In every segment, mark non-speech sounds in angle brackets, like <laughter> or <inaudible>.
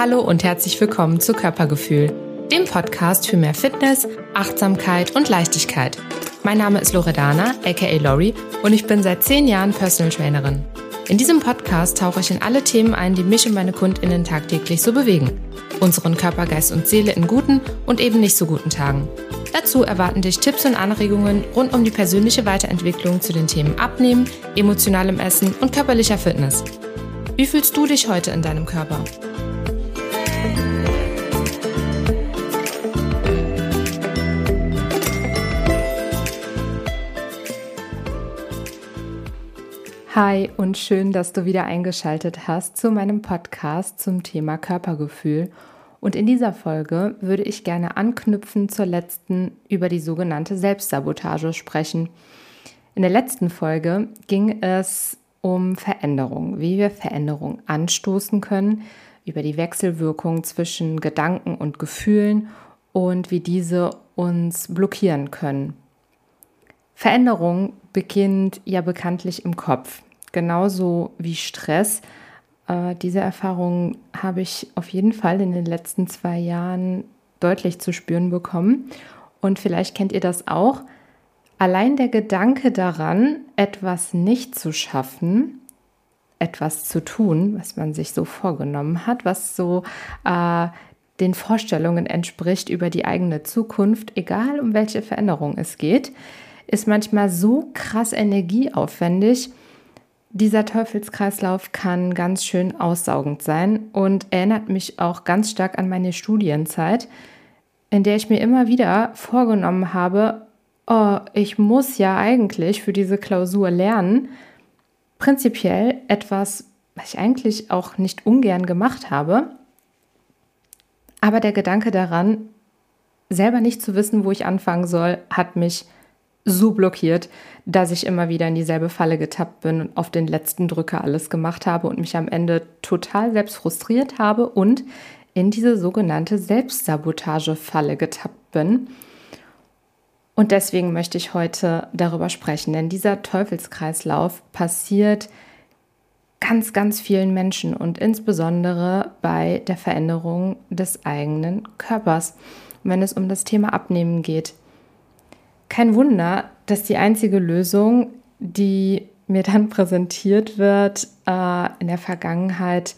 Hallo und herzlich willkommen zu Körpergefühl, dem Podcast für mehr Fitness, Achtsamkeit und Leichtigkeit. Mein Name ist Loredana, aka Lori, und ich bin seit zehn Jahren Personal Trainerin. In diesem Podcast tauche ich in alle Themen ein, die mich und meine KundInnen tagtäglich so bewegen. Unseren Körper, Geist und Seele in guten und eben nicht so guten Tagen. Dazu erwarten dich Tipps und Anregungen rund um die persönliche Weiterentwicklung zu den Themen Abnehmen, emotionalem Essen und körperlicher Fitness. Wie fühlst du dich heute in deinem Körper? Hi und schön, dass du wieder eingeschaltet hast zu meinem Podcast zum Thema Körpergefühl. Und in dieser Folge würde ich gerne anknüpfen zur letzten über die sogenannte Selbstsabotage sprechen. In der letzten Folge ging es um Veränderung, wie wir Veränderung anstoßen können, über die Wechselwirkung zwischen Gedanken und Gefühlen und wie diese uns blockieren können. Veränderung beginnt ja bekanntlich im Kopf, genauso wie Stress. Äh, diese Erfahrung habe ich auf jeden Fall in den letzten zwei Jahren deutlich zu spüren bekommen. Und vielleicht kennt ihr das auch. Allein der Gedanke daran, etwas nicht zu schaffen, etwas zu tun, was man sich so vorgenommen hat, was so äh, den Vorstellungen entspricht über die eigene Zukunft, egal um welche Veränderung es geht, ist manchmal so krass energieaufwendig. Dieser Teufelskreislauf kann ganz schön aussaugend sein und erinnert mich auch ganz stark an meine Studienzeit, in der ich mir immer wieder vorgenommen habe, oh, ich muss ja eigentlich für diese Klausur lernen. Prinzipiell etwas, was ich eigentlich auch nicht ungern gemacht habe. Aber der Gedanke daran, selber nicht zu wissen, wo ich anfangen soll, hat mich so blockiert, dass ich immer wieder in dieselbe Falle getappt bin und auf den letzten Drücker alles gemacht habe und mich am Ende total selbst frustriert habe und in diese sogenannte Selbstsabotage-Falle getappt bin. Und deswegen möchte ich heute darüber sprechen, denn dieser Teufelskreislauf passiert ganz, ganz vielen Menschen und insbesondere bei der Veränderung des eigenen Körpers, wenn es um das Thema Abnehmen geht. Kein Wunder, dass die einzige Lösung, die mir dann präsentiert wird, äh, in der Vergangenheit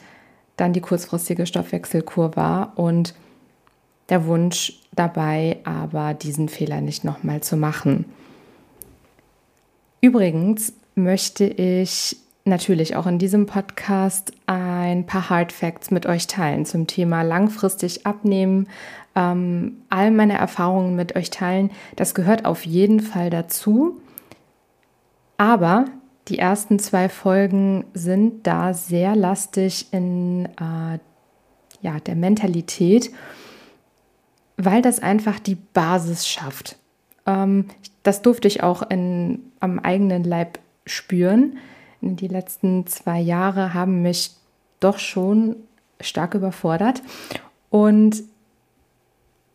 dann die kurzfristige Stoffwechselkur war und der Wunsch dabei aber diesen Fehler nicht nochmal zu machen. Übrigens möchte ich natürlich auch in diesem Podcast ein paar Hard Facts mit euch teilen zum Thema langfristig abnehmen, ähm, all meine Erfahrungen mit euch teilen. Das gehört auf jeden Fall dazu. Aber die ersten zwei Folgen sind da sehr lastig in äh, ja, der Mentalität, weil das einfach die Basis schafft. Ähm, das durfte ich auch in, am eigenen Leib spüren. Die letzten zwei Jahre haben mich doch schon stark überfordert. Und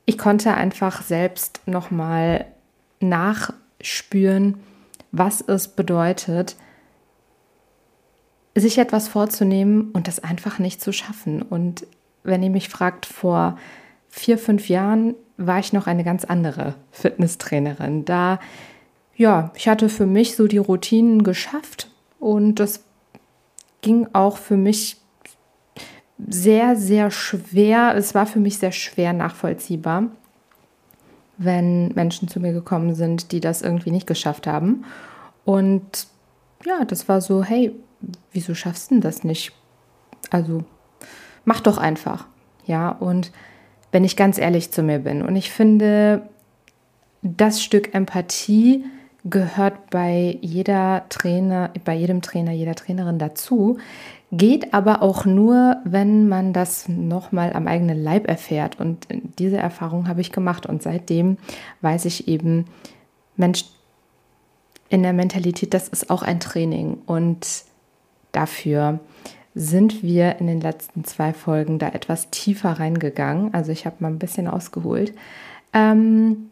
ich konnte einfach selbst nochmal nachspüren, was es bedeutet, sich etwas vorzunehmen und das einfach nicht zu schaffen. Und wenn ihr mich fragt, vor vier, fünf Jahren war ich noch eine ganz andere Fitnesstrainerin. Da, ja, ich hatte für mich so die Routinen geschafft und das ging auch für mich sehr, sehr schwer, es war für mich sehr schwer nachvollziehbar, wenn Menschen zu mir gekommen sind, die das irgendwie nicht geschafft haben. Und ja, das war so, hey, wieso schaffst du das nicht? Also mach doch einfach. Ja, und wenn ich ganz ehrlich zu mir bin und ich finde, das Stück Empathie gehört bei jeder Trainer, bei jedem Trainer, jeder Trainerin dazu, Geht aber auch nur, wenn man das nochmal am eigenen Leib erfährt. Und diese Erfahrung habe ich gemacht. Und seitdem weiß ich eben, Mensch, in der Mentalität, das ist auch ein Training. Und dafür sind wir in den letzten zwei Folgen da etwas tiefer reingegangen. Also ich habe mal ein bisschen ausgeholt. Ähm,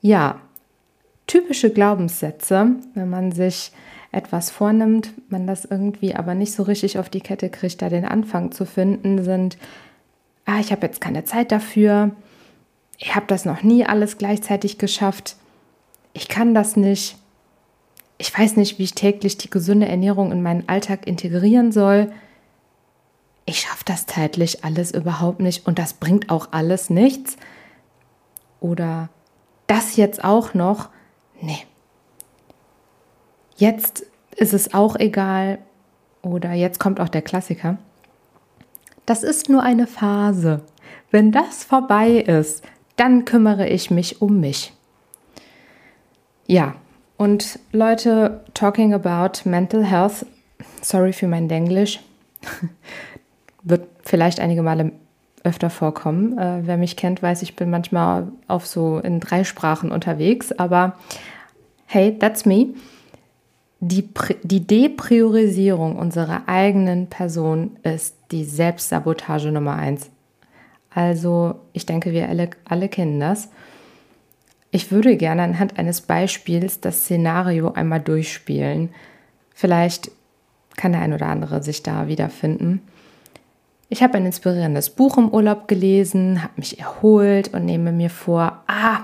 ja, typische Glaubenssätze, wenn man sich etwas vornimmt, man das irgendwie aber nicht so richtig auf die Kette kriegt, da den Anfang zu finden, sind, ah, ich habe jetzt keine Zeit dafür, ich habe das noch nie alles gleichzeitig geschafft, ich kann das nicht, ich weiß nicht, wie ich täglich die gesunde Ernährung in meinen Alltag integrieren soll, ich schaffe das zeitlich alles überhaupt nicht und das bringt auch alles nichts. Oder das jetzt auch noch, nee. Jetzt ist es auch egal. Oder jetzt kommt auch der Klassiker. Das ist nur eine Phase. Wenn das vorbei ist, dann kümmere ich mich um mich. Ja, und Leute, talking about mental health, sorry für mein Denglisch, <laughs> wird vielleicht einige Male öfter vorkommen. Äh, wer mich kennt, weiß, ich bin manchmal auf so in drei Sprachen unterwegs, aber hey, that's me. Die, die Depriorisierung unserer eigenen Person ist die Selbstsabotage Nummer eins. Also, ich denke, wir alle, alle kennen das. Ich würde gerne anhand eines Beispiels das Szenario einmal durchspielen. Vielleicht kann der ein oder andere sich da wiederfinden. Ich habe ein inspirierendes Buch im Urlaub gelesen, habe mich erholt und nehme mir vor, ah,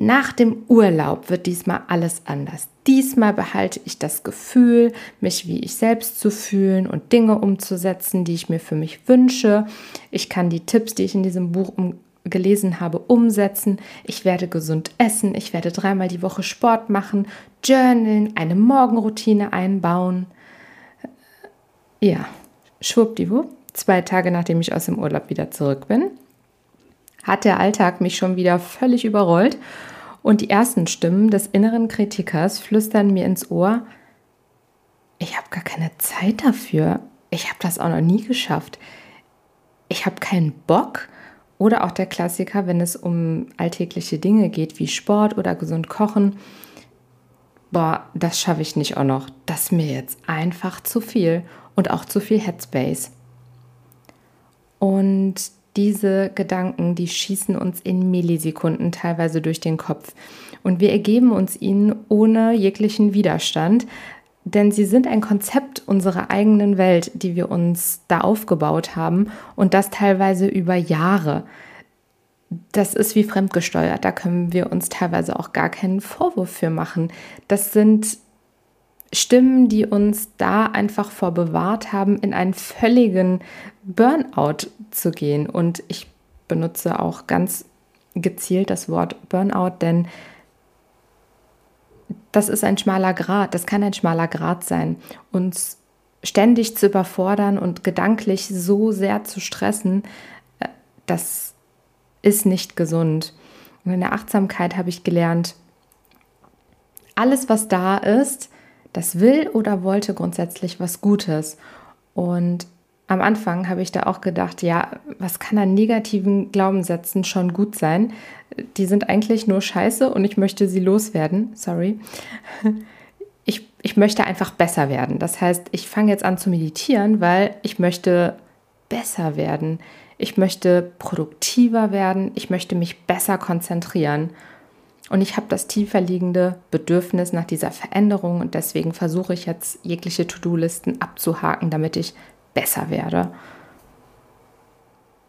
nach dem Urlaub wird diesmal alles anders. Diesmal behalte ich das Gefühl, mich wie ich selbst zu fühlen und Dinge umzusetzen, die ich mir für mich wünsche. Ich kann die Tipps, die ich in diesem Buch um gelesen habe, umsetzen. Ich werde gesund essen. Ich werde dreimal die Woche Sport machen, journalen, eine Morgenroutine einbauen. Ja, schwuppdiwupp zwei Tage nachdem ich aus dem Urlaub wieder zurück bin, hat der Alltag mich schon wieder völlig überrollt und die ersten Stimmen des inneren Kritikers flüstern mir ins Ohr, ich habe gar keine Zeit dafür, ich habe das auch noch nie geschafft, ich habe keinen Bock. Oder auch der Klassiker, wenn es um alltägliche Dinge geht, wie Sport oder gesund kochen. Boah, das schaffe ich nicht auch noch. Das ist mir jetzt einfach zu viel und auch zu viel Headspace. Und diese Gedanken, die schießen uns in Millisekunden teilweise durch den Kopf. Und wir ergeben uns ihnen ohne jeglichen Widerstand, denn sie sind ein Konzept unserer eigenen Welt, die wir uns da aufgebaut haben und das teilweise über Jahre. Das ist wie fremdgesteuert, da können wir uns teilweise auch gar keinen Vorwurf für machen. Das sind Stimmen, die uns da einfach vor bewahrt haben, in einen völligen Burnout zu gehen. Und ich benutze auch ganz gezielt das Wort Burnout, denn das ist ein schmaler Grad, das kann ein schmaler Grad sein. Uns ständig zu überfordern und gedanklich so sehr zu stressen, äh, das ist nicht gesund. Und in der Achtsamkeit habe ich gelernt, alles, was da ist, das will oder wollte grundsätzlich was Gutes. Und am Anfang habe ich da auch gedacht, ja, was kann an negativen Glaubenssätzen schon gut sein? Die sind eigentlich nur scheiße und ich möchte sie loswerden. Sorry. Ich, ich möchte einfach besser werden. Das heißt, ich fange jetzt an zu meditieren, weil ich möchte besser werden. Ich möchte produktiver werden. Ich möchte mich besser konzentrieren. Und ich habe das tiefer liegende Bedürfnis nach dieser Veränderung und deswegen versuche ich jetzt jegliche To-Do-Listen abzuhaken, damit ich besser werde.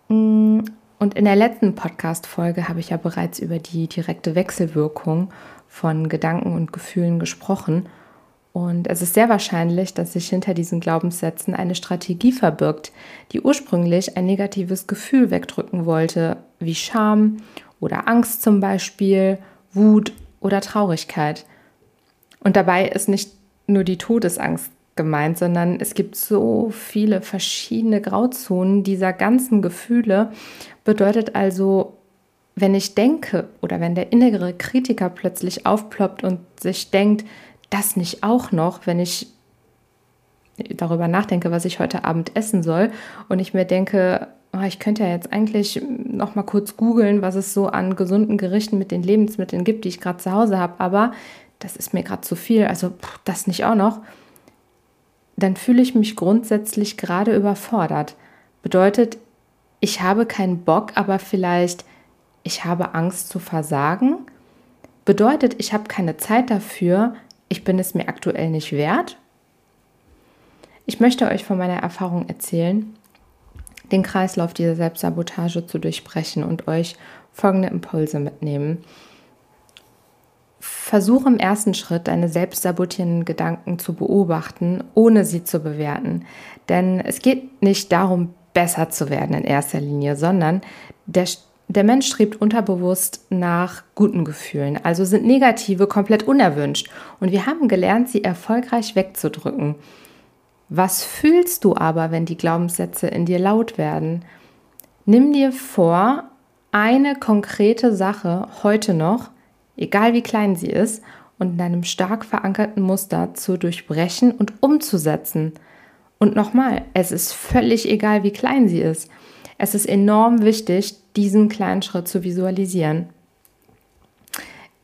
Mm, und in der letzten Podcast-Folge habe ich ja bereits über die direkte Wechselwirkung von Gedanken und Gefühlen gesprochen. Und es ist sehr wahrscheinlich, dass sich hinter diesen Glaubenssätzen eine Strategie verbirgt, die ursprünglich ein negatives Gefühl wegdrücken wollte, wie Scham oder Angst zum Beispiel Wut oder Traurigkeit. Und dabei ist nicht nur die Todesangst gemeint, sondern es gibt so viele verschiedene Grauzonen dieser ganzen Gefühle. Bedeutet also, wenn ich denke oder wenn der innere Kritiker plötzlich aufploppt und sich denkt, das nicht auch noch, wenn ich darüber nachdenke, was ich heute Abend essen soll und ich mir denke, oh, ich könnte ja jetzt eigentlich noch mal kurz googeln, was es so an gesunden Gerichten mit den Lebensmitteln gibt, die ich gerade zu Hause habe, aber das ist mir gerade zu viel, also pff, das nicht auch noch, dann fühle ich mich grundsätzlich gerade überfordert. Bedeutet, ich habe keinen Bock, aber vielleicht ich habe Angst zu versagen. Bedeutet, ich habe keine Zeit dafür, ich bin es mir aktuell nicht wert. Ich möchte euch von meiner Erfahrung erzählen, den Kreislauf dieser Selbstsabotage zu durchbrechen und euch folgende Impulse mitnehmen. Versuche im ersten Schritt deine selbstsabotierenden Gedanken zu beobachten, ohne sie zu bewerten. Denn es geht nicht darum, besser zu werden in erster Linie, sondern der, der Mensch strebt unterbewusst nach guten Gefühlen. Also sind negative komplett unerwünscht. Und wir haben gelernt, sie erfolgreich wegzudrücken. Was fühlst du aber, wenn die Glaubenssätze in dir laut werden? Nimm dir vor, eine konkrete Sache heute noch, egal wie klein sie ist, und in einem stark verankerten Muster zu durchbrechen und umzusetzen. Und nochmal, es ist völlig egal, wie klein sie ist. Es ist enorm wichtig, diesen kleinen Schritt zu visualisieren.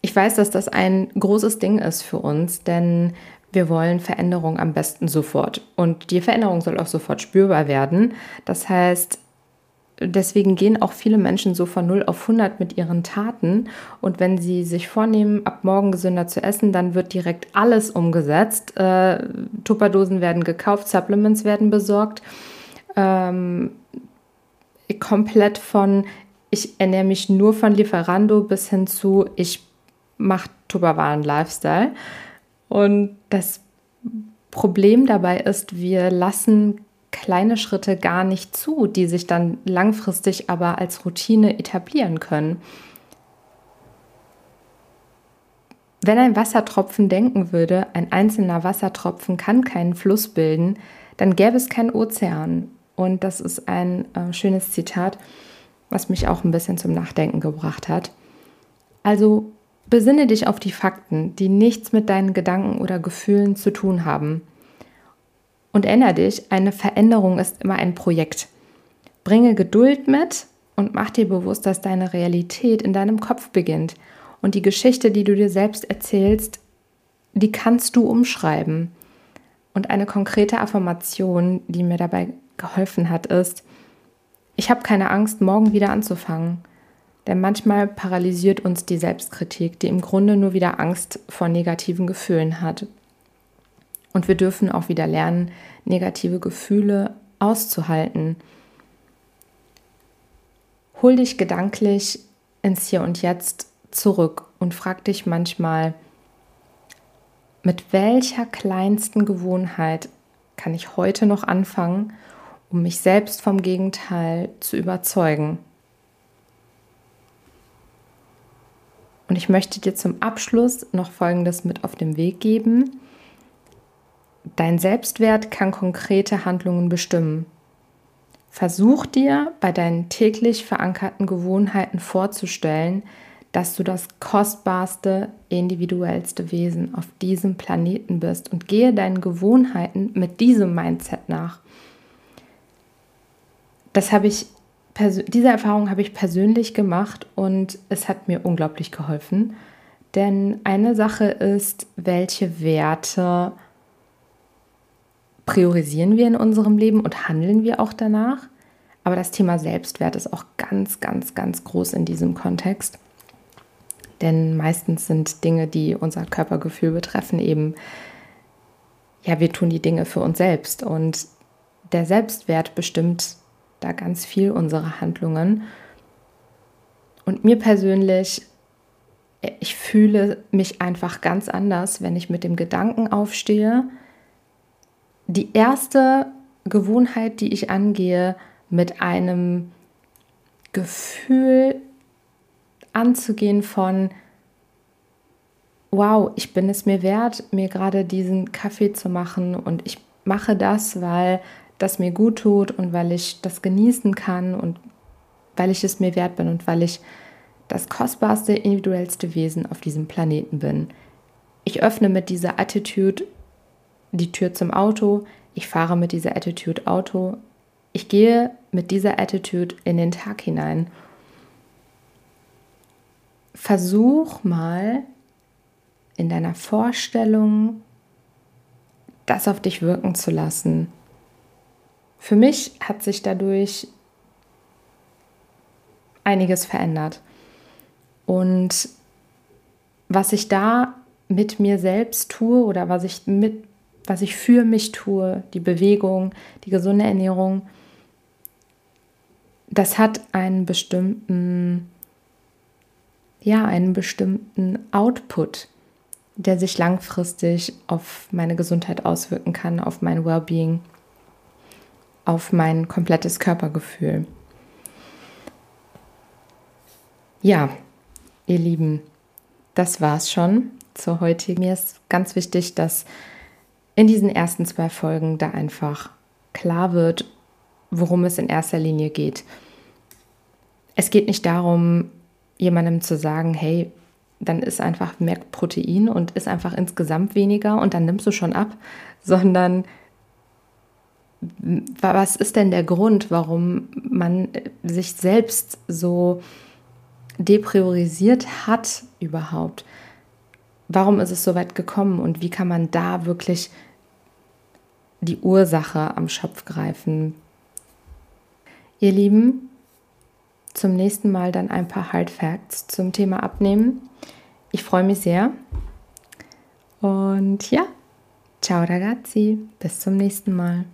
Ich weiß, dass das ein großes Ding ist für uns, denn wir wollen Veränderung am besten sofort. Und die Veränderung soll auch sofort spürbar werden. Das heißt, deswegen gehen auch viele Menschen so von 0 auf 100 mit ihren Taten. Und wenn sie sich vornehmen, ab morgen gesünder zu essen, dann wird direkt alles umgesetzt. Äh, Tupperdosen werden gekauft, Supplements werden besorgt. Ähm, komplett von, ich ernähre mich nur von Lieferando bis hin zu, ich mache Tupperwaren-Lifestyle. Und das Problem dabei ist, wir lassen kleine Schritte gar nicht zu, die sich dann langfristig aber als Routine etablieren können. Wenn ein Wassertropfen denken würde, ein einzelner Wassertropfen kann keinen Fluss bilden, dann gäbe es keinen Ozean. Und das ist ein äh, schönes Zitat, was mich auch ein bisschen zum Nachdenken gebracht hat. Also Besinne dich auf die Fakten, die nichts mit deinen Gedanken oder Gefühlen zu tun haben. Und erinnere dich, eine Veränderung ist immer ein Projekt. Bringe Geduld mit und mach dir bewusst, dass deine Realität in deinem Kopf beginnt. Und die Geschichte, die du dir selbst erzählst, die kannst du umschreiben. Und eine konkrete Affirmation, die mir dabei geholfen hat, ist, ich habe keine Angst, morgen wieder anzufangen. Denn manchmal paralysiert uns die Selbstkritik, die im Grunde nur wieder Angst vor negativen Gefühlen hat. Und wir dürfen auch wieder lernen, negative Gefühle auszuhalten. Hol dich gedanklich ins Hier und Jetzt zurück und frag dich manchmal, mit welcher kleinsten Gewohnheit kann ich heute noch anfangen, um mich selbst vom Gegenteil zu überzeugen? Und ich möchte dir zum Abschluss noch Folgendes mit auf den Weg geben. Dein Selbstwert kann konkrete Handlungen bestimmen. Versuch dir bei deinen täglich verankerten Gewohnheiten vorzustellen, dass du das kostbarste, individuellste Wesen auf diesem Planeten bist und gehe deinen Gewohnheiten mit diesem Mindset nach. Das habe ich diese Erfahrung habe ich persönlich gemacht und es hat mir unglaublich geholfen. Denn eine Sache ist, welche Werte priorisieren wir in unserem Leben und handeln wir auch danach. Aber das Thema Selbstwert ist auch ganz, ganz, ganz groß in diesem Kontext. Denn meistens sind Dinge, die unser Körpergefühl betreffen, eben, ja, wir tun die Dinge für uns selbst. Und der Selbstwert bestimmt da ganz viel unsere Handlungen. Und mir persönlich, ich fühle mich einfach ganz anders, wenn ich mit dem Gedanken aufstehe. Die erste Gewohnheit, die ich angehe, mit einem Gefühl anzugehen von, wow, ich bin es mir wert, mir gerade diesen Kaffee zu machen und ich mache das, weil das mir gut tut und weil ich das genießen kann und weil ich es mir wert bin und weil ich das kostbarste, individuellste Wesen auf diesem Planeten bin. Ich öffne mit dieser Attitude die Tür zum Auto, ich fahre mit dieser Attitude Auto, ich gehe mit dieser Attitude in den Tag hinein. Versuch mal in deiner Vorstellung das auf dich wirken zu lassen für mich hat sich dadurch einiges verändert. Und was ich da mit mir selbst tue oder was ich mit was ich für mich tue, die Bewegung, die gesunde Ernährung, das hat einen bestimmten ja, einen bestimmten Output, der sich langfristig auf meine Gesundheit auswirken kann, auf mein Wellbeing, auf mein komplettes Körpergefühl. Ja, ihr Lieben, das war's schon zur heutigen. Mir ist ganz wichtig, dass in diesen ersten zwei Folgen da einfach klar wird, worum es in erster Linie geht. Es geht nicht darum, jemandem zu sagen, hey, dann ist einfach mehr Protein und ist einfach insgesamt weniger und dann nimmst du schon ab, sondern was ist denn der Grund, warum man sich selbst so depriorisiert hat überhaupt? Warum ist es so weit gekommen und wie kann man da wirklich die Ursache am Schopf greifen? Ihr Lieben, zum nächsten Mal dann ein paar Hard Facts zum Thema Abnehmen. Ich freue mich sehr. Und ja, ciao ragazzi, bis zum nächsten Mal.